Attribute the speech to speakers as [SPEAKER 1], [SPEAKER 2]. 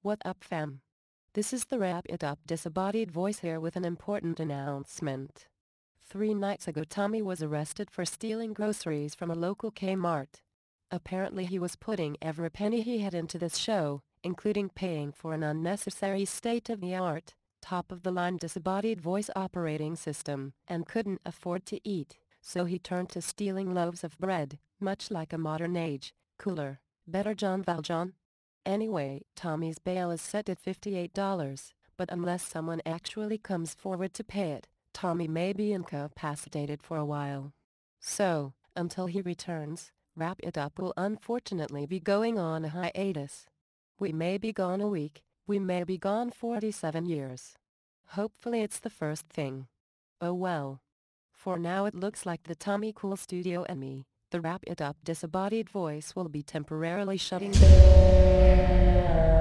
[SPEAKER 1] What up fam? This is the Rap It Up disembodied voice here with an important announcement. Three nights ago Tommy was arrested for stealing groceries from a local Kmart. Apparently he was putting every penny he had into this show, including paying for an unnecessary state-of-the-art, top-of-the-line disembodied voice operating system, and couldn't afford to eat, so he turned to stealing loaves of bread, much like a modern age, cooler, better John Valjean. Anyway, Tommy's bail is set at $58, but unless someone actually comes forward to pay it, Tommy may be incapacitated for a while. So, until he returns, Rap It Up will unfortunately be going on a hiatus. We may be gone a week, we may be gone 47 years. Hopefully it's the first thing. Oh well. For now it looks like the Tommy Kool Studio and me, the Rap It Up disembodied voice will be temporarily shutting down.